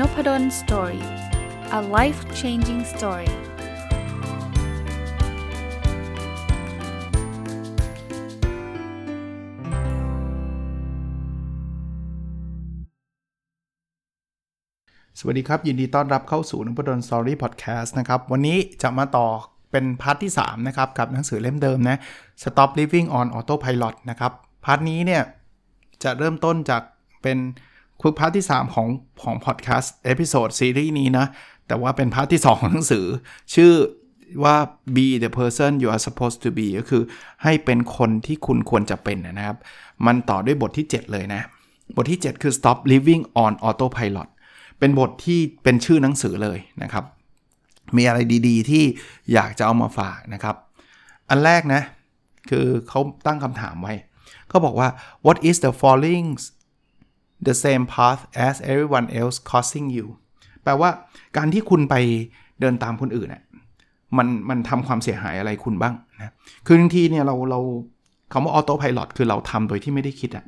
Nopadol story a life changing story สวัสดีครับ ยินดีต้อนรับเข้าสู่นพดล story พอดแคสต์นะครับ วันนี้จะมาต่อเป็น part ที่ 3 นะครับ กับหนังสือเล่มเดิมนะ Stop Living on Autopilot นะครับ part นี้เนี่ย จะเริ่มต้นจากเป็น คือ part ที่ 3 ของของพอดแคสต์ episode series นี้นะ แต่ว่าเป็น part ที่ 2 ของหนังสือ ชื่อว่า be the person you are supposed to be ก็คือให้เป็นคนที่คุณควรจะเป็นนะครับ มันต่อด้วยบทที่ 7 เลยนะ บทที่ 7 คือ stop living on autopilot เป็นบทที่เป็นชื่อหนังสือเลยนะครับ มีอะไรดีๆ ที่อยากจะเอามาฝากนะครับ อันแรกนะ คือเขาตั้งคำถามไว้เขาบอกว่า what is the following the same path as everyone else causing you แปลว่าการที่คุณไปเดินตามคนอื่นน่ะมันมันทำความเสียหายอะไรคุณบ้างนะคือบางทีเนี่ยเราเราคำว่าออโต้พายロคือเราทำโดยที่ไม่ได้คิดอะ่ะ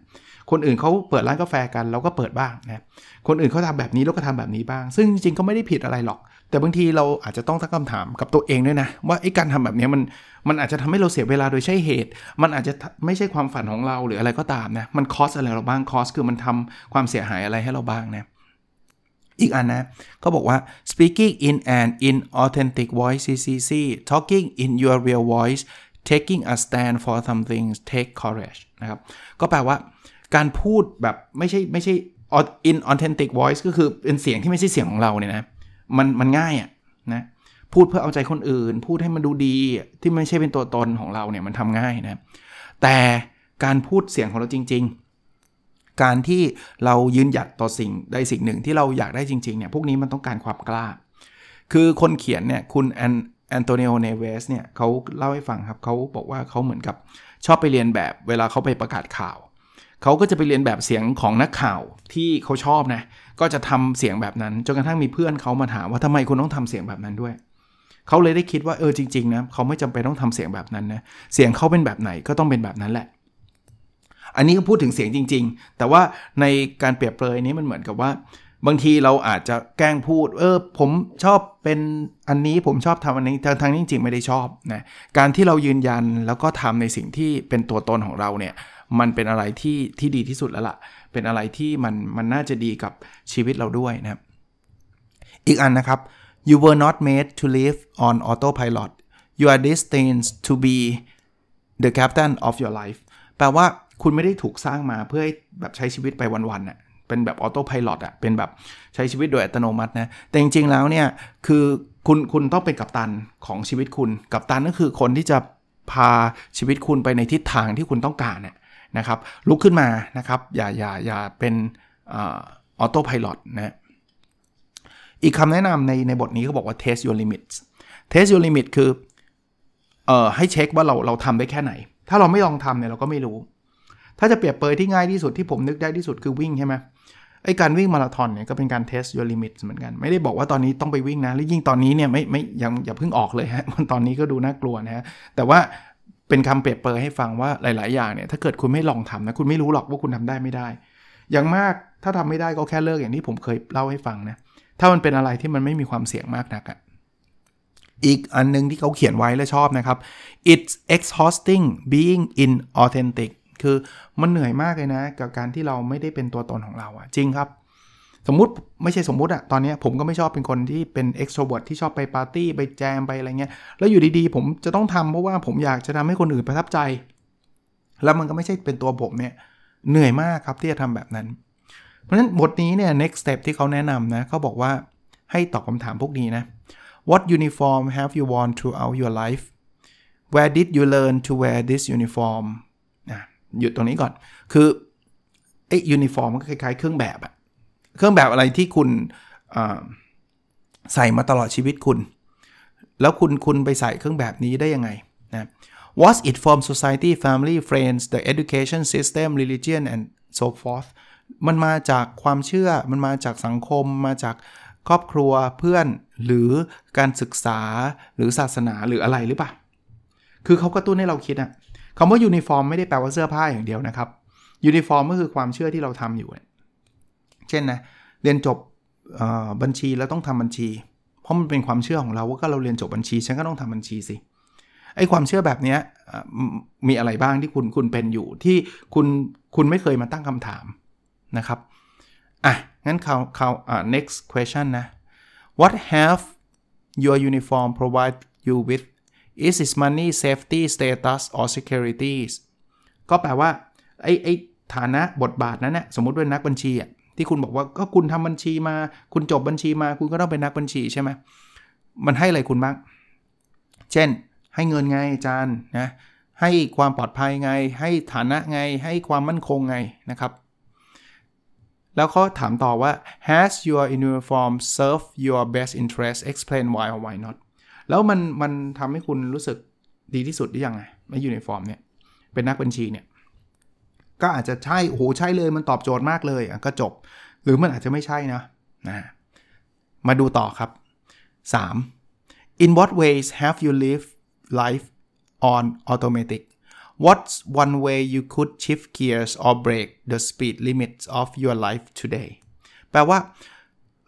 คนอื่นเขาเปิดร้านกาแฟกันเราก็เปิดบ้างนะคนอื่นเขาทำแบบนี้เราก็ทำแบบนี้บ้าง ซึ่งจริงๆก็ไม่ได้ผิดอะไรหรอก แต่บางทีเราอาจจะต้องตั้งคำถามกับตัวเองด้วยนะ ว่าไอ้การทำแบบนี้มันมันอาจจะทำให้เราเสียเวลาโดยใช่เหตุ มันอาจจะไม่ใช่ความฝันของเราหรืออะไรก็ตามนะมันคอสอะไรเราบ้างคอสคือมันทำความเสียหายอะไรให้เราบ้างนะอีกอันนะเขาบอกว่า speaking in an inauthentic voice CCC talking in your real voice taking a stand for something take courage นะครับก็แปลว่าการพูดแบบไม่ใช่ไม่ใช่ inauthentic voice ก็คือเป็นเสียงที่ไม่ใช่เสียงของเราเนี่ยนะ มันมันง่ายอะนะพูดเพื่อเอาใจคนอื่น พูดให้มันดูดีที่ไม่ใช่เป็นตัวตนของเราเนี่ยมันทำง่ายนะแต่การพูดเสียงของเราจริง ๆ การที่เรายืนหยัดต่อสิ่งใดสิ่งหนึ่งที่เราอยากได้จริงๆเนี่ยพวกนี้มันต้องการความกล้า คือคนเขียนเนี่ยคุณแอนแอนโตนิโอเนเวสเนี่ยเขาเล่าให้ฟังครับเขาบอกว่าเขาเหมือนกับชอบไปเรียนแบบเวลาเขาไปประกาศข่าว เขาก็จะไปเรียนแบบเสียงของนักข่าวที่เขาชอบนะ ก็จะทำเสียงแบบนั้นจนกระทั่งมีเพื่อนเขามาถามว่าทำไมคุณต้องทำเสียงแบบนั้นด้วย เขาเลยได้คิดว่าเออจริงๆนะเขาไม่จำเป็นต้องทำเสียงแบบนั้นนะเสียงเขาเป็นแบบไหนก็ต้องเป็นแบบนั้นแหละ อันนี้ก็พูดถึงเสียงจริง ๆ แต่ว่าในการเปรียบเปรยนี้มันเหมือนกับว่า บางทีเราอาจจะแกล้งพูด เออ ผมชอบเป็นอันนี้ผมชอบทำอันนี้ทางนี้จริงๆไม่ได้ชอบนะการที่เรายืนยันแล้วก็ทำในสิ่งที่เป็นตัวตนของเราเนี่ย มันเป็นอะไรที่ที่ดีที่สุดแล้วละ่ะ เป็นอะไรที่มันมันน่าจะดีกับชีวิตเราด้วยนะครับ อีกอันนะครับ you were not made to live on autopilot you are destined to be the captain of your life แปลว่าคุณไม่ได้ถูกสร้างมาเพื่อแบบใช้ชีวิตไปวันๆน่ะเป็นแบบออโต้พายロอะ เป็นแบบใช้ชีวิตโดยอัตโนมัตินะ แต่จริงๆ แล้วเนี่ย คือคุณคุณต้องเป็นกัปตันของชีวิตคุณ กัปตันก็คือคนที่จะพาชีวิตคุณไปในทิศทางที่คุณต้องการเนี่ย นะครับลุกขึ้นมานะครับอย่าอย่าอย่าเป็นออโต้พายロนะอีกคำแนะนำในในบทนี้เขาบอกว่า test your limits test your limit คือเอ่อให้เช็คว่าเราเราทำได้แค่ไหน ถ้าเราไม่ลองทำเนี่ยเราก็ไม่รู้ ถ้าจะเปรียบเปยที่ง่ายที่สุดที่ผมนึกได้ที่สุดคือวิ่งใช่ไหมไอการวิ่งมาราธอนเนี่ยก็เป็นการ test your limits เหมือนกัน ไม่ได้บอกว่าตอนนี้ต้องไปวิ่งนะหรือยิ่งตอนนี้เนี่ยไม่ไม่ยังอย่าเพิ่งออกเลยฮะตอนนี้ก็ดูน่ากลัวนะฮะแต่ว่า เป็นคำเปรียบเปรยให้ฟังว่าหลาย ๆ อย่างเนี่ยถ้าเกิดคุณไม่ลองทำนะคุณไม่รู้หรอกว่าคุณทำได้ไม่ได้ อย่างมากถ้าทำไม่ได้ก็แค่เลิกอย่างที่ผมเคยเล่าให้ฟังนะถ้ามันเป็นอะไรที่มันไม่มีความเสี่ยงมากนักอะอีกอันนึงที่เขาเขียนไว้และชอบนะครับ it's exhausting being inauthentic คือมันเหนื่อยมากเลยนะ กับการที่เราไม่ได้เป็นตัวตนของเราอะจริงครับ สมมุติไม่ใช่สมมุติอะตอนนี้ผมก็ไม่ชอบเป็นคนที่เป็น extrovert ที่ชอบไปปาร์ตี้ไปแจมไปอะไรเงี้ย แล้วอยู่ดีๆ ผมจะต้องทำเพราะว่าผมอยากจะทำให้คนอื่นประทับใจ แล้วมันก็ไม่ใช่เป็นตัวผมเนี่ยเหนื่อยมากครับที่จะทำแบบนั้น เพราะฉะนั้นบทนี้เนี่ย next step ที่เขาแนะนำนะเขาบอกว่าให้ตอบคำถามพวกนี้นะ What uniform have you worn throughout your life Where did you learn to wear this uniform นะหยุดตรงนี้ก่อนคือไอ้ยูนิฟอร์มก็คล้ายๆเครื่องแบบอะ เครื่องแบบอะไรที่คุณใส่มาตลอดชีวิตคุณ แล้วคุณคุณไปใส่เครื่องแบบนี้ได้ยังไงนะ Was it from society family friends the education system religion and so forth มันมาจากความเชื่อมันมาจากสังคมมาจากครอบครัวเพื่อนหรือการศึกษาหรือศาสนาหรืออะไรหรือเปล่า คือเขากระตุ้นให้เราคิดอะคำว่ายูนิฟอร์มไม่ได้แปลว่าเสื้อผ้าอย่างเดียวนะครับยูนิฟอร์มก็คือความเชื่อที่เราทำอยู่เช่นนะเรียนจบบัญชีแล้วต้องทำบัญชี เพราะมันเป็นความเชื่อของเราว่าก็เราเรียนจบบัญชีฉันก็ต้องทำบัญชีสิไอ้ความเชื่อแบบนี้มีอะไรบ้างที่คุณคุณเป็นอยู่ที่คุณคุณไม่เคยมาตั้งคำถามนะครับอะงั้นเขาเขาอ่า next question นะ what have your uniform provide you with is it money safety status or securities ก็แปลว่าไอ้ไอ้ฐานะบทบาทนั้นนะสมมุติเป็นนักบัญชีอะ ที่คุณบอกว่าก็คุณทำบัญชีมา คุณจบบัญชีมา คุณก็ต้องเป็นนักบัญชีใช่ไหมมันให้อะไรคุณบ้าง เช่น ให้เงินไงอาจารย์นะ ให้ความปลอดภัยไง ให้ฐานะไง ให้ความมั่นคงไงนะครับ แล้วเขาถามต่อว่า has your uniform serve your best interest explain why or why not แล้วมันมันทำให้คุณรู้สึกดีที่สุดหรือยังไงในยูนิฟอร์มเนี่ย เป็นนักบัญชีเนี่ย ก็อาจจะใช่โอ้โหใช่เลยมันตอบโจทย์มากเลยก็จบ หรือมันอาจจะไม่ใช่นะนะมาดูต่อครับ 3. In what ways have you lived life on automatic What's one way you could shift gears or break the speed limits of your life today แปลว่า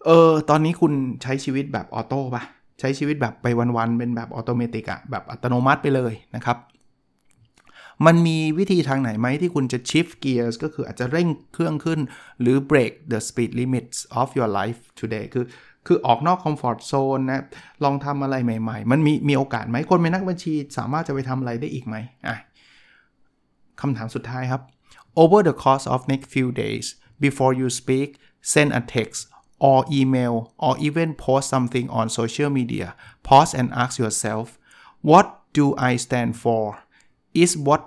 เออ ตอนนี้คุณใช้ชีวิตแบบ auto ปะใช้ชีวิตแบบไปวัน ๆ เป็นแบบ automatic อะแบบอัตโนมัติไปเลยนะครับ มันมีวิธีทางไหนไหมที่คุณจะ shift gears ก็คืออาจจะเร่งเครื่องขึ้น หรือ break the speed limits of your life today คือคือออกนอกคอมฟอร์ทโซนนะ ลองทำอะไรใหม่ ๆ มันมีมีโอกาสไหมคนเป็นนักบัญชีสามารถจะไปทำอะไรได้อีกไหมอะคำถามสุดท้ายครับ over the course of next few days before you speak send a text or email or even post something on social media pause and ask yourself what do I stand for is what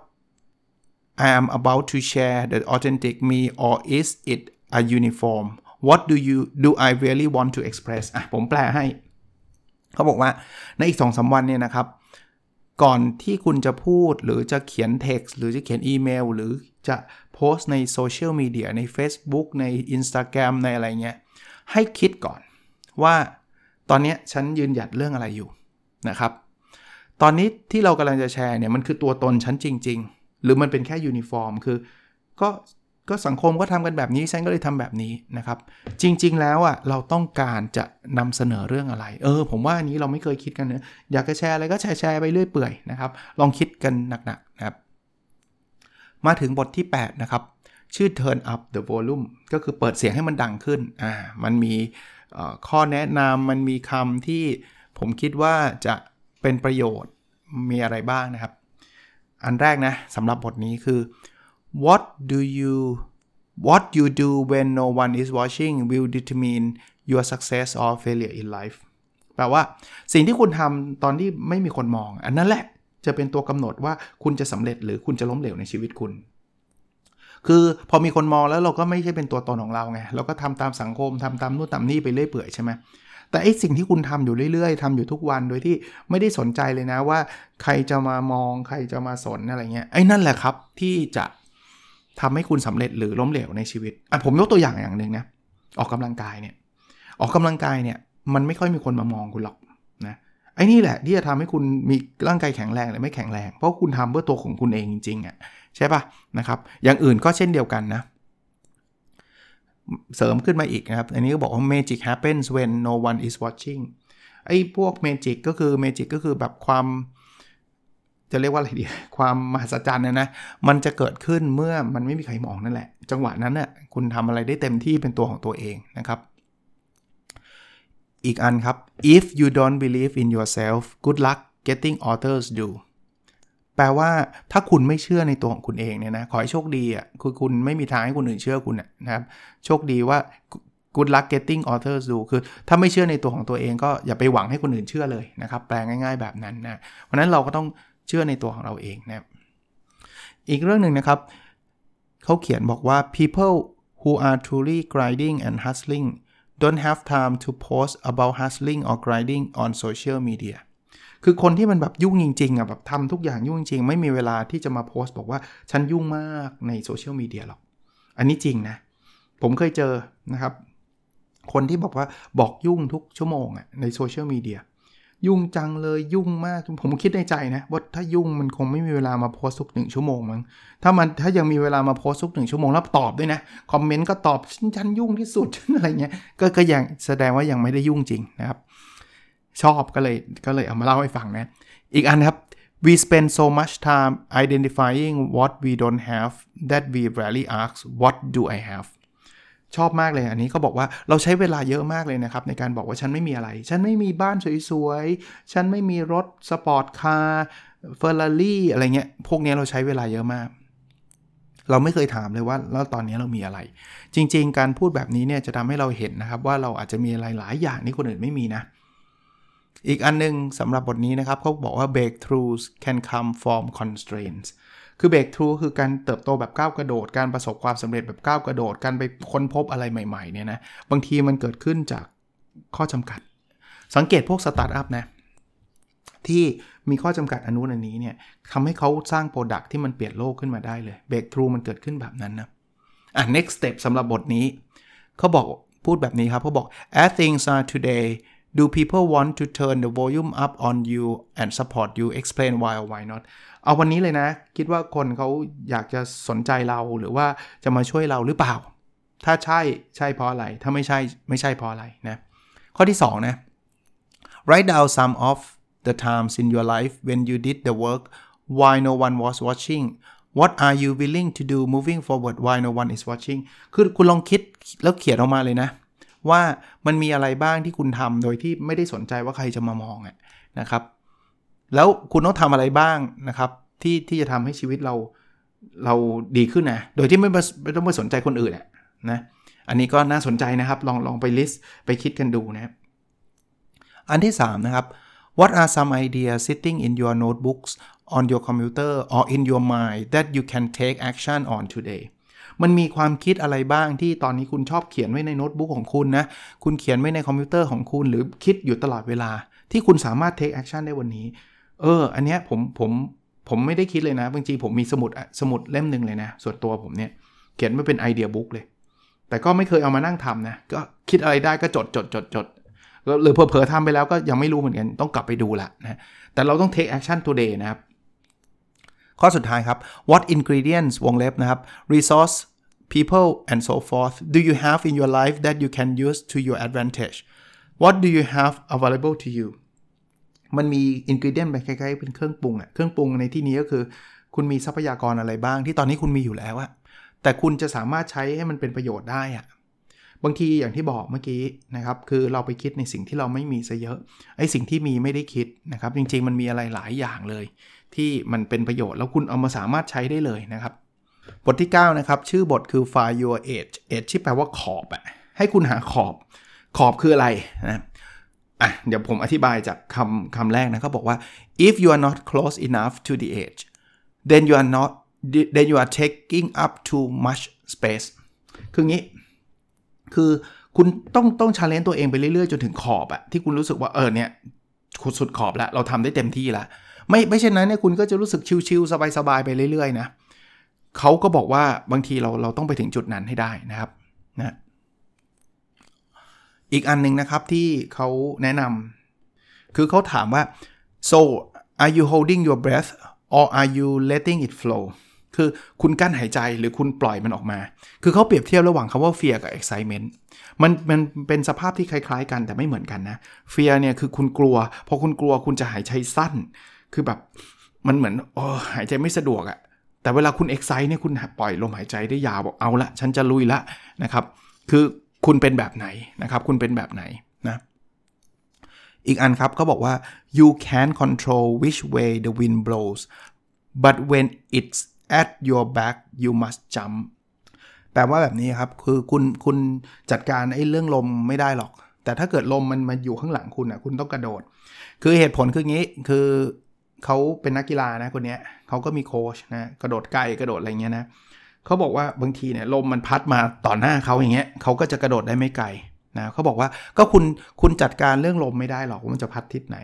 I am about to share the authentic me or is it a uniform what do you do I really want to express อะผมแปลให้ เขาบอกว่าในอีกสองสามวันเนี่ยนะครับ ก่อนที่คุณจะพูดหรือจะเขียนเท็กซ์หรือจะเขียนอีเมล หรือจะโพสต์ในโซเชียลมีเดียใน Facebook ใน Instagram ในอะไรเงี้ย ให้คิดก่อนว่าตอนนี้ฉันยืนหยัดเรื่องอะไรอยู่นะครับ ตอนนี้ที่เรากำลังจะแชร์เนี่ยมันคือตัวตนฉันจริง ๆ หรือมันเป็นแค่ยูนิฟอร์มคือก็ก็สังคมก็ทำกันแบบนี้ฉันก็เลยทำแบบนี้นะครับ จริง ๆ แล้วอะเราต้องการจะนำเสนอเรื่องอะไร เออ ผมว่าอันนี้เราไม่เคยคิดกันเนะอยากจะแชร์อะไรก็แชร์แชร์ไปเรื่อยเปื่อยนะครับ ลองคิดกันหนักๆนะครับ มาถึงบทที่ 8 นะครับ ชื่อ turn up the volume ก็คือเปิดเสียงให้มันดังขึ้นอ่ามันมีข้อแนะนำมันมีคำที่ผมคิดว่าจะ เป็นประโยชน์มีอะไรบ้างนะครับ อันแรกนะสำหรับบทนี้คือ what do you what you do when no one is watching will determine your success or failure in life แปลว่าสิ่งที่คุณทำตอนที่ไม่มีคนมอง อันนั้นแหละจะเป็นตัวกำหนดว่าคุณจะสำเร็จหรือคุณจะล้มเหลวในชีวิตคุณ คือพอมีคนมองแล้วเราก็ไม่ใช่เป็นตัวตนของเราไง เราก็ทำตามสังคมทำตามนู่นตามนี่ไปเรื่อยเปื่อยใช่ไหม แต่ไอสิ่งที่คุณทำอยู่เรื่อยๆทำอยู่ทุกวันโดยที่ไม่ได้สนใจเลยนะว่า ใครจะมามองใครจะมาสนอะไรเงี้ยไอ้นั่นแหละครับที่จะทำให้คุณสำเร็จหรือล้มเหลวในชีวิตอะผมยกตัวอย่างอย่างหนึ่งนะออกกำลังกายเนี่ยออกกำลังกายเนี่ยมันไม่ค่อยมีคนมามองคุณหรอกนะไอ้นี่แหละที่จะทำให้คุณมีร่างกายแข็งแรงหรือไม่แข็งแรง เพราะคุณทำเพื่อตัวของคุณเองจริงๆอะใช่ป่ะนะครับอย่างอื่นก็เช่นเดียวกันนะ เสริมขึ้นมาอีกนะครับ อันนี้ก็บอกว่า magic happens when no one is watching ไอ้พวก magic ก็คือ magic ก็คือแบบความ จะเรียกว่าอะไรดี ความมหัศจรรย์นะนะ มันจะเกิดขึ้นเมื่อมันไม่มีใครมองนั่นแหละ จังหวะนั้นน่ะคุณทำอะไรได้เต็มที่เป็นตัวของตัวเองนะครับ อีกอันครับ if you don't believe in yourself good luck getting others do แปลว่าถ้าคุณไม่เชื่อในตัวของคุณเองเนี่ยนะขอให้โชคดีอะคือคุณไม่มีทางให้คนอื่นเชื่อคุณนะครับ โชคดีว่า good luck getting others do คือ ถ้าไม่เชื่อในตัวของตัวเองก็อย่าไปหวังให้คนอื่นเชื่อเลยนะครับ แปลง่ายๆแบบนั้นนะเพราะนั้นเราก็ต้องเชื่อในตัวของเราเองนะอีกเรื่องหนึ่งนะครับเขาเขียนบอกว่า people who are truly grinding and hustling don't have time to post about hustling or grinding on social media คือคนที่มันแบบยุ่งจริงๆอะแบบทำทุกอย่างยุ่งจริง ไม่มีเวลาที่จะมาโพสต์บอกว่าฉันยุ่งมากในโซเชียลมีเดียหรอก อันนี้จริงนะ ผมเคยเจอนะครับ คนที่บอกว่าบอกยุ่งทุกชั่วโมงอะในโซเชียลมีเดียยุ่งจังเลยยุ่งมาก ผมคิดในใจนะว่าถ้ายุ่งมันคงไม่มีเวลามาโพสทุกหนึ่งชั่วโมงมั้งถ้ามันถ้ายังมีเวลามาโพสทุกหนึ่งชั่วโมงแล้วตอบด้วยนะ คอมเมนต์ก็ตอบฉันยุ่งที่สุดฉันอะไรเงี้ยก็ก็ยังแสดงว่ายังไม่ได้ยุ่งจริงนะครับ ชอบก็เลยก็เลยเอามาเล่าให้ฟังนะ อีกอันครับ we spend so much time identifying what we don't have that we rarely ask what do I have ชอบมากเลยอันนี้เขาบอกว่าเราใช้เวลาเยอะมากเลยนะครับ ในการบอกว่าฉันไม่มีอะไร ฉันไม่มีบ้านสวยๆ ฉันไม่มีรถ sport car Ferrari อะไรเงี้ย พวกนี้เราใช้เวลาเยอะมาก เราไม่เคยถามเลยว่าแล้วตอนนี้เรามีอะไร จริง ๆ การพูดแบบนี้เนี่ยจะทำให้เราเห็นนะครับ ว่าเราอาจจะมีอะไรหลายอย่างที่คนอื่นไม่มีนะ อีกอันนึงสำหรับบทนี้นะครับเขาบอกว่า breakthroughs can come from constraints คือ breakthrough คือการเติบโตแบบก้าวกระโดด การประสบความสำเร็จแบบก้าวกระโดด การไปค้นพบอะไรใหม่ๆเนี่ยนะ บางทีมันเกิดขึ้นจากข้อจำกัด สังเกตพวกสตาร์ทอัพนะที่มีข้อจำกัดอันนั้นอันนี้เนี่ยทำให้เขาสร้าง product ที่มันเปลี่ยนโลกขึ้นมาได้เลย breakthrough มันเกิดขึ้นแบบนั้นนะอะ next step สำหรับบทนี้เขาบอกพูดแบบนี้ครับเขาบอก as things are today do people want to turn the volume up on you and support you explain why or why not เอาวันนี้เลยนะ คิดว่าคนเขาอยากจะสนใจเราหรือว่าจะมาช่วยเราหรือเปล่า ถ้าใช่ใช่เพราะอะไร ถ้าไม่ใช่ไม่ใช่เพราะอะไรนะ ข้อที่ 2 นะ write down some of the times in your life when you did the work why no one was watching what are you willing to do moving forward why no one is watching คือคุณลองคิดแล้วเขียนออกมาเลยนะ ว่ามันมีอะไรบ้างที่คุณทำโดยที่ไม่ได้สนใจว่าใครจะมามองนะครับ แล้วคุณต้องทำอะไรบ้างนะครับ ที่ที่จะทำให้ชีวิตเราเราดีขึ้นนะโดยที่ไม่ไม่ต้องไปสนใจคนอื่นนะอันนี้ก็น่าสนใจนะครับ ลองลองไปลิสต์ไปคิดกันดูนะอันที่ 3 นะครับ What are some ideas sitting in your notebooks on your computer or in your mind that you can take action on today มันมีความคิดอะไรบ้างที่ตอนนี้คุณชอบเขียนไว้ในโน้ตบุ๊กของคุณนะ คุณเขียนไว้ในคอมพิวเตอร์ของคุณ หรือคิดอยู่ตลอดเวลา ที่คุณสามารถ take action ได้วันนี้ เออ อันเนี้ยผมผมผมไม่ได้คิดเลยนะ บางทีผมมีสมุดสมุดเล่มหนึ่งเลยนะ ส่วนตัวผมเนี่ยเขียนไม่เป็นไอเดียบุ๊กเลย แต่ก็ไม่เคยเอามานั่งทำนะ ก็คิดอะไรได้ก็จดจดจดจดหรือเผลอๆทำไปแล้วก็ยังไม่รู้เหมือนกัน ต้องกลับไปดูละนะ แต่เราต้อง take action today นะครับ ข้อสุดท้ายครับ what ingredients วงเล็บนะครับ resource people and so forth do you have in your life that you can use to your advantage what do you have available to you มันมีอินกิเดียนไปคล้ายๆเป็นเครื่องปรุงอะเครื่องปรุงในที่นี้ก็คือ คุณมีทรัพยากรอะไรบ้างที่ตอนนี้คุณมีอยู่แล้วอะแต่คุณจะสามารถใช้ให้มันเป็นประโยชน์ได้อะ บางทีอย่างที่บอกเมื่อกี้นะครับคือเราไปคิดในสิ่งที่เราไม่มีซะเยอะไอ้สิ่งที่มีไม่ได้คิดนะครับ จริง ๆ มันมีอะไรหลายอย่างเลย ที่มันเป็นประโยชน์แล้วคุณเอามาสามารถใช้ได้เลยนะครับ บทที่ 9 นะครับ ชื่อบทคือ find your edge edge ที่แปลว่าขอบอะให้คุณหาขอบขอบคืออะไรนะอะเดี๋ยวผมอธิบายจากคำคำแรกนะเขาบอกว่า if you are not close enough to the edge then you are not then you are taking up too much space คืองี้ คือคุณต้องต้องชาเลนจ์ตัวเองไปเรื่อยๆ จนถึงขอบอะที่คุณรู้สึกว่าเออเนี่ยคุณสุดขอบแล้วเราทำได้เต็มที่ล้วไม่ไม่เช่นนั้นเนี่ยคุณก็จะรู้สึกชิลๆสบายๆไปเรื่อยๆนะเขาก็บอกว่าบางทีเราเราต้องไปถึงจุดนั้นให้ได้นะครับนะอีกอันนึงนะครับที่เขาแนะนำคือเขาถามว่า so are you holding your breath or are you letting it flow คือคุณกั้นหายใจหรือคุณปล่อยมันออกมา คือเขาเปรียบเทียบระหว่างคำว่า fear กับ excitement มันมันเป็นสภาพที่คล้ายๆ กันแต่ไม่เหมือนกันนะ fear เนี่ยคือคุณกลัว พอคุณกลัวคุณจะหายใจสั้น คือแบบมันเหมือนโอ้หายใจไม่สะดวกอะแต่เวลาคุณ excite เนี่ยคุณปล่อยลมหายใจได้ยาวบอกเอาละฉันจะลุยละนะครับ คือคุณเป็นแบบไหนนะครับ คุณเป็นแบบไหนนะอีกอันครับเขาบอกว่า you can control which way the wind blows but when it's at your back you must jump แปลว่าแบบนี้ครับ คือคุณคุณจัดการไอ้เรื่องลมไม่ได้หรอก แต่ถ้าเกิดลมมันมาอยู่ข้างหลังคุณอะคุณต้องกระโดด คือเหตุผลคืองี้คือเขาเป็นนักกีฬานะคนนี้เขาก็มีโค้ชนะกระโดดไกลกระโดดอะไรเงี้ยนะเขาบอกว่าบางทีเนี่ยลมมันพัดมาต่อหน้าเขาอย่างเงี้ยเขาก็จะกระโดดได้ไม่ไกลนะเขาบอกว่าก็คุณคุณจัดการเรื่องลมไม่ได้หรอกว่ามันจะพัดทิศไหน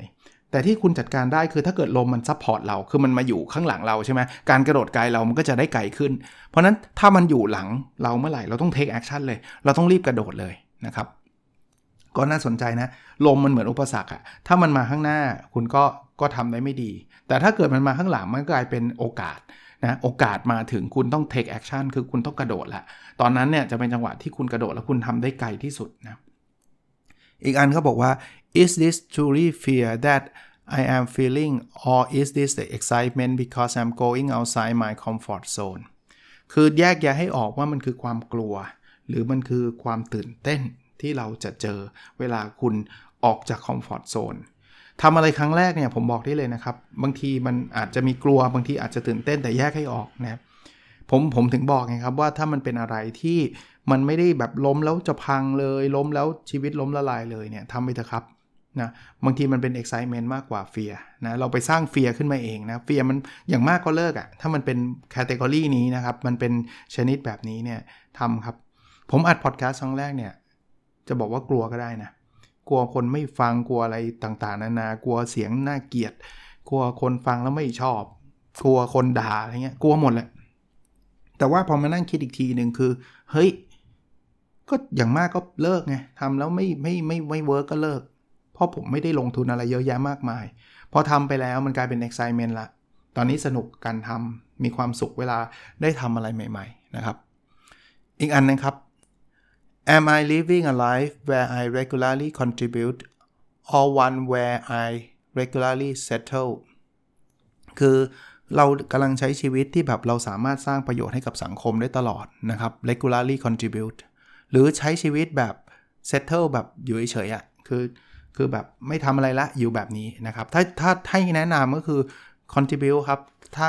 แต่ที่คุณจัดการได้คือถ้าเกิดลมมัน support เรา คือมันมาอยู่ข้างหลังเราใช่ไหมการกระโดดไกลเรามันก็จะได้ไกลขึ้น เพราะนั้นถ้ามันอยู่หลังเราเมื่อไหร่เราต้อง take action เลย เราต้องรีบกระโดดเลยนะครับ ก็น่าสนใจนะ ลมมันเหมือนอุปสรรคอะถ้ามันมาข้างหน้าคุณก็ก็ทำได้ไม่ดี แต่ถ้าเกิดมันมาข้างหลังมันกลายเป็นโอกาสนะโอกาสมาถึงคุณต้อง take action คือคุณต้องกระโดดละตอนนั้นเนี่ยจะเป็นจังหวะที่คุณกระโดดแล้วคุณทำได้ไกลที่สุดนะ อีกอันเขาบอกว่า is this truly fear that I am feeling or is this the excitement because I'm going outside my comfort zone คือแยกแยะให้ออกว่ามันคือความกลัว หรือมันคือความตื่นเต้นที่เราจะเจอเวลาคุณออกจาก comfort zone ทำอะไรครั้งแรกเนี่ยผมบอกได้เลยนะครับ บางทีมันอาจจะมีกลัวบางทีอาจจะตื่นเต้นแต่แยกให้ออกนะผมผมถึงบอกไงครับว่าถ้ามันเป็นอะไรที่ มันไม่ได้แบบล้มแล้วจะพังเลย ล้มแล้วชีวิตล้มละลายเลยเนี่ยทำไปเถอะครับนะบางทีมันเป็น excitement มากกว่า fear นะเราไปสร้าง fear ขึ้นมาเองนะ fear มันอย่างมากก็เลิกอะถ้ามันเป็น category นี้นะครับ มันเป็นชนิดแบบนี้เนี่ยทำครับ ผมอัดพอดแคสต์ครั้งแรกเนี่ย จะบอกว่ากลัวก็ได้นะ กลัวคนไม่ฟังกลัวอะไรต่างๆ นานากลัวเสียงน่าเกลียด กลัวคนฟังแล้วไม่ชอบ กลัวคนด่าอะไรเงี้ยกลัวหมดแหละแต่ว่าพอมานั่งคิดอีกทีหนึ่งคือ เฮ้ย ก็อย่างมากก็เลิกไงทำแล้วไม่ไม่ไม่ไม่ work ก็เลิก เพราะผมไม่ได้ลงทุนอะไรเยอะแยะมากมาย พอทำไปแล้วมันกลายเป็น excitement ละ ตอนนี้สนุกการทำมีความสุขเวลาได้ทำอะไรใหม่ ๆ นะครับ อีกอันนึงครับ Am I living a life where I regularly contribute or one where I regularly settle คือเรากำลังใช้ชีวิตที่แบบเราสามารถสร้างประโยชน์ให้กับสังคมได้ตลอดนะครับ regularly contribute หรือใช้ชีวิตแบบ settle แบบอยู่เฉยๆอะ่ะคือคือแบบไม่ทำอะไรละอยู่แบบนี้นะครับ ถ้าถ้าให้แนะนำก็คือ contribute ครับ ถ้า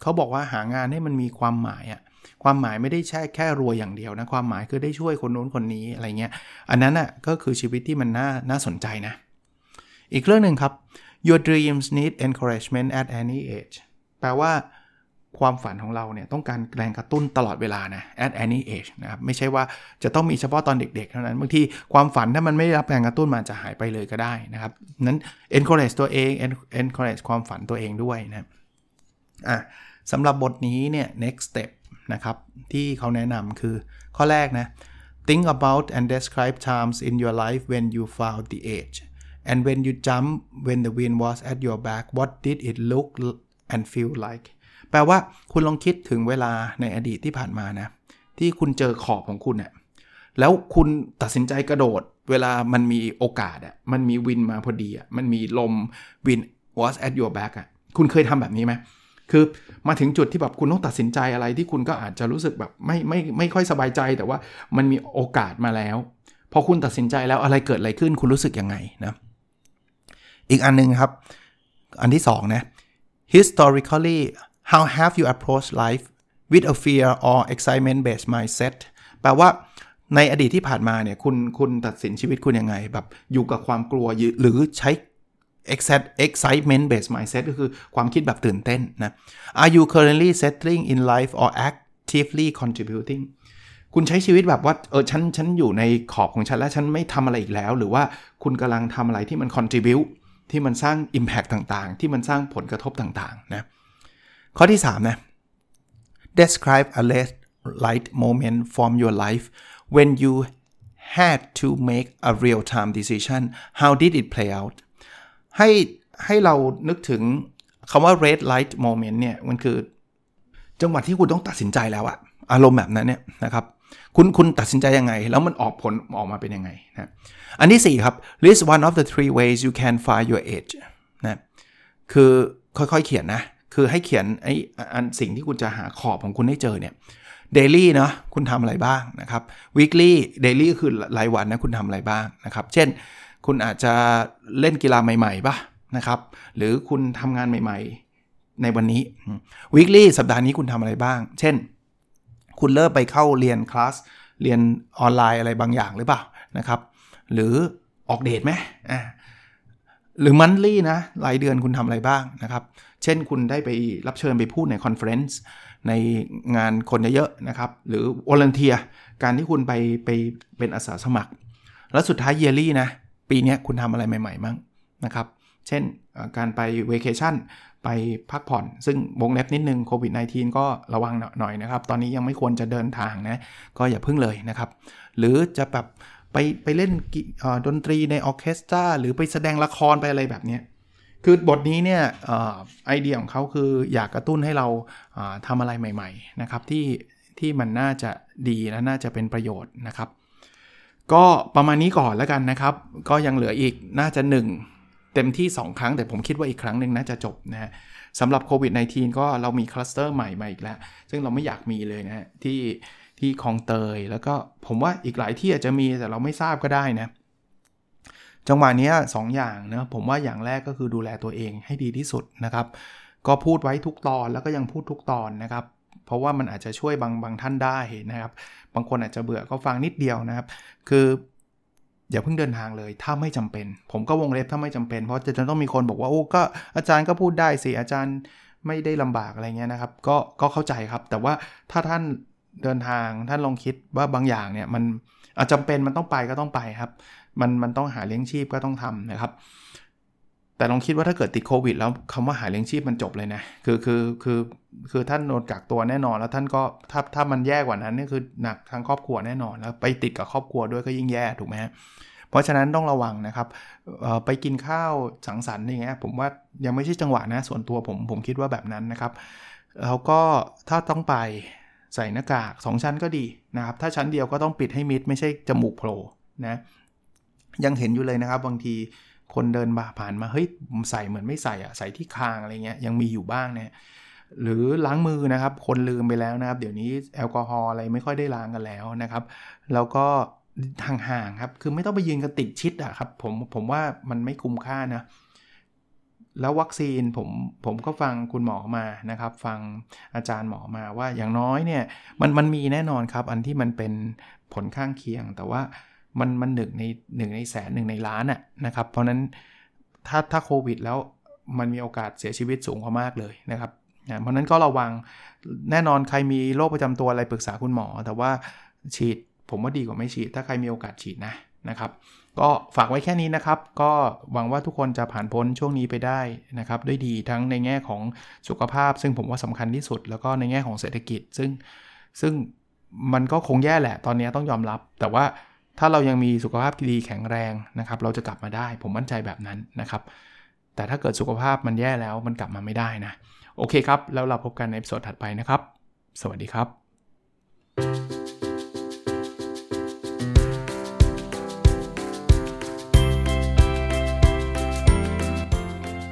เขาบอกว่าหางานให้มันมีความหมายอะ่ะความหมายไม่ได้แค่แค่รวยอย่างเดียวนะ ความหมายคือได้ช่วยคนโน้นคนนี้อะไรเงี้ย อันนั้นอะก็คือชีวิตที่มันน่าน่าสนใจนะ อีกเรื่องหนึ่งครับ your dreams need encouragement at any age แปลว่า ความฝันของเราเนี่ยต้องการแรงกระตุ้นตลอดเวลานะ at any age นะครับไม่ใช่ว่าจะต้องมีเฉพาะตอนเด็กๆ เท่านั้น บางทีความฝันถ้ามันไม่ได้รับแรงกระตุ้นมันจะหายไปเลยก็ได้นะครับนั้น encourage ตัวเอง encourage ความฝันตัวเองด้วยนะอะสำหรับบทนี้เนี่ย next step นะครับที่เขาแนะนำคือข้อแรกนะ think about and describe times in your life when you found the edge and when you jump when the wind was at your back what did it look and feel like แปลว่าคุณลองคิดถึงเวลาในอดีตที่ผ่านมานะ ที่คุณเจอขอบของคุณเนะ่ยแล้วคุณตัดสินใจกระโดด เวลามันมีโอกาสอะมันมีวินมาพอดีอะมันมีลมวิน was at your back อะคุณเคยทำแบบนี้ไหมคือมาถึงจุดที่แบบคุณต้องตัดสินใจอะไรที่คุณก็อาจจะรู้สึกแบบไม่ไม่ไม่ค่อยสบายใจแต่ว่ามันมีโอกาสมาแล้ว พอคุณตัดสินใจแล้วอะไรเกิดอะไรขึ้นคุณรู้สึกยังไงนะอีกอันนึงครับ อันที่2นะ historically how have you approached life with a fear or excitement based mindset แปลว่าในอดีตที่ผ่านมาเนี่ยคุณคุณตัดสินชีวิตคุณยังไง แบบอยู่กับความกลัวหรือใช้ excitement based mindset ก็คือความคิดแบบตื่นเต้นนะ Are you currently settling in life or actively contributing คุณใช้ชีวิตแบบว่าเออฉันฉันอยู่ในขอบของฉันแล้วฉันไม่ทำอะไรอีกแล้ว หรือว่าคุณกำลังทำอะไรที่มัน contribute ที่มันสร้าง Impact ต่างๆ ที่มันสร้างผลกระทบต่างๆนะ ข้อที่ 3 นะ describe a light moment from your life when you had to make a real time decision how did it play out ให้ให้เรานึกถึงคำว่า red light moment เนี่ย มันคือ จังหวะที่คุณต้องตัดสินใจแล้วอะอารมณ์แบบนั้นเนี่ยนะครับคุณคุณตัดสินใจยังไง แล้วมันออกผลออกมาเป็นยังไงนะอันที่ 4 ครับ list one of the three ways you can find your edge นะคือค่อยๆเขียนนะ คือให้เขียนไอ้อันสิ่งที่คุณจะหาขอบของคุณให้เจอเนี่ย daily เนาะคุณทำอะไรบ้างนะครับ weekly daily ก็คือรายวันนะคุณทำอะไรบ้างนะครับ เช่น คุณอาจจะเล่นกีฬาใหม่ๆป่ะนะครับ หรือคุณทำงานใหม่ๆ ในวันนี้ weekly สัปดาห์นี้คุณทำอะไรบ้าง เช่น คุณเริ่มไปเข้าเรียนคลาสเรียนออนไลน์อะไรบางอย่างหรือเปล่านะครับ หรือออกเดทไหมอ่า หรือ monthly นะรายเดือนคุณทำอะไรบ้างนะครับ เช่นคุณได้ไปรับเชิญไปพูดใน conference ในงานคนเยอะๆนะครับ หรือ volunteer การที่คุณไปไปเป็นอาสาสมัคร แล้วสุดท้าย yearly นะ ปีนี้คุณทำอะไรใหม่ๆมั้งนะครับ เช่นการไปเวเคชั่นไปพักผ่อน ซึ่งวงเล็บนิดนึงโควิด -19 ก็ระวังหน่อยนะครับ ตอนนี้ยังไม่ควรจะเดินทางนะ ก็อย่าพึ่งเลยนะครับ หรือจะแบบ ไปไปเล่นดนตรีในออเคสตราหรือไปแสดงละครไปอะไรแบบนี้คือบทนี้เนี่ยไอเดียของเขาคืออยากกระตุ้นให้เราทำอะไรใหม่ๆนะครับที่ที่มันน่าจะดีและน่าจะเป็นประโยชน์นะครับ ก็ประมาณนี้ก่อนแล้วกันนะครับ ก็ยังเหลืออีกน่าจะ 1 เต็มที่ 2 ครั้ง แต่ผมคิดว่าอีกครั้งหนึ่งน่าจะจบนะฮะสำหรับโควิด -19 ก็เรามีคลัสเตอร์ใหม่มาอีกแล้ว ซึ่งเราไม่อยากมีเลยนะที่ ที่คลองเตย แล้วก็ผมว่าอีกหลายที่อาจจะมีแต่เราไม่ทราบก็ได้นะ จังหวะนี้สองอย่างนะผมว่าอย่างแรกก็คือดูแลตัวเองให้ดีที่สุดนะครับ ก็พูดไว้ทุกตอนแล้วก็ยังพูดทุกตอนนะครับ เพราะว่ามันอาจจะช่วยบางบางท่านได้นะครับ บางคนอาจจะเบื่อก็ฟังนิดเดียวนะครับ คืออย่าเพิ่งเดินทางเลยถ้าไม่จำเป็น ผมก็วงเล็บถ้าไม่จำเป็น เพราะจะต้องมีคนบอกว่าโอ้ก็อาจารย์ก็พูดได้สิอาจารย์ไม่ได้ลำบากอะไรเงี้ยนะครับ ก็ก็เข้าใจครับ แต่ว่าถ้าท่าน เดินทางท่านลองคิดว่าบางอย่างเนี่ยมันอาจจำเป็นมันต้องไปก็ต้องไปครับ มันมันต้องหาเลี้ยงชีพก็ต้องทำนะครับ แต่ลองคิดว่าถ้าเกิดติดโควิด แล้วคำว่าหาเลี้ยงชีพมันจบเลยนะคือคือคือคือท่านโดนกักตัวแน่นอน แล้วท่านก็ถ้าถ้ามันแย่กว่านั้นนี่คือหนักทางครอบครัวแน่นอนแล้วไปติดกับครอบครัวด้วยก็ยิ่งแย่ถูกไหมเพราะฉะนั้นต้องระวังนะครับไปกินข้าวสังสรรค์อย่างเงี้ยผมว่ายังไม่ใช่จังหวะนะส่วนตัวผมผมคิดว่าแบบนั้นนะครับแล้วก็ถ้าต้องไป ใส่หน้ากาก 2 ชั้นก็ดีนะครับ ถ้าชั้นเดียวก็ต้องปิดให้มิดไม่ใช่จมูกโผล่นะ ยังเห็นอยู่เลยนะครับบางทีคนเดินมาผ่านมาเฮ้ยใส่เหมือนไม่ใส่อะใส่ที่คางอะไรเงี้ยยังมีอยู่บ้างเนี่ยหรือล้างมือนะครับ คนลืมไปแล้วนะครับ เดี๋ยวนี้แอลกอฮอล์อะไรไม่ค่อยได้ล้างกันแล้วนะครับ แล้วก็ห่างๆครับ คือไม่ต้องไปยืนกันติดชิดอะครับผมผมว่ามันไม่คุ้มค่านะ แล้ววัคซีนผมผมก็ฟังคุณหมอมานะครับ ฟังอาจารย์หมอมาว่าอย่างน้อยเนี่ยมันมันมีแน่นอนครับ อันที่มันเป็นผลข้างเคียง แต่ว่ามันมันหนึ่งในหนึ่งในแสนหนึ่งในล้านอะนะครับ เพราะนั้นถ้าถ้าโควิดแล้วมันมีโอกาสเสียชีวิตสูงมากเลยนะครับเพราะนั้นก็ระวังแน่นอนใครมีโรคประจำตัวอะไรปรึกษาคุณหมอ แต่ว่าฉีดผมว่าดีกว่าไม่ฉีด ถ้าใครมีโอกาสฉีดนะนะครับ ก็ฝากไว้แค่นี้นะครับ ก็หวังว่าทุกคนจะผ่านพ้นช่วงนี้ไปได้นะครับ ด้วยดีทั้งในแง่ของสุขภาพ ซึ่งผมว่าสำคัญที่สุด แล้วก็ในแง่ของเศรษฐกิจ ซึ่งซึ่งมันก็คงแย่แหละ ตอนนี้ต้องยอมรับ แต่ว่าถ้าเรายังมีสุขภาพดีแข็งแรงนะครับ เราจะกลับมาได้ ผมมั่นใจแบบนั้นนะครับ แต่ถ้าเกิดสุขภาพมันแย่แล้วมันกลับมาไม่ได้นะ โอเคครับ แล้วเราพบกันในสดถัดไปนะครับ สวัสดีครับ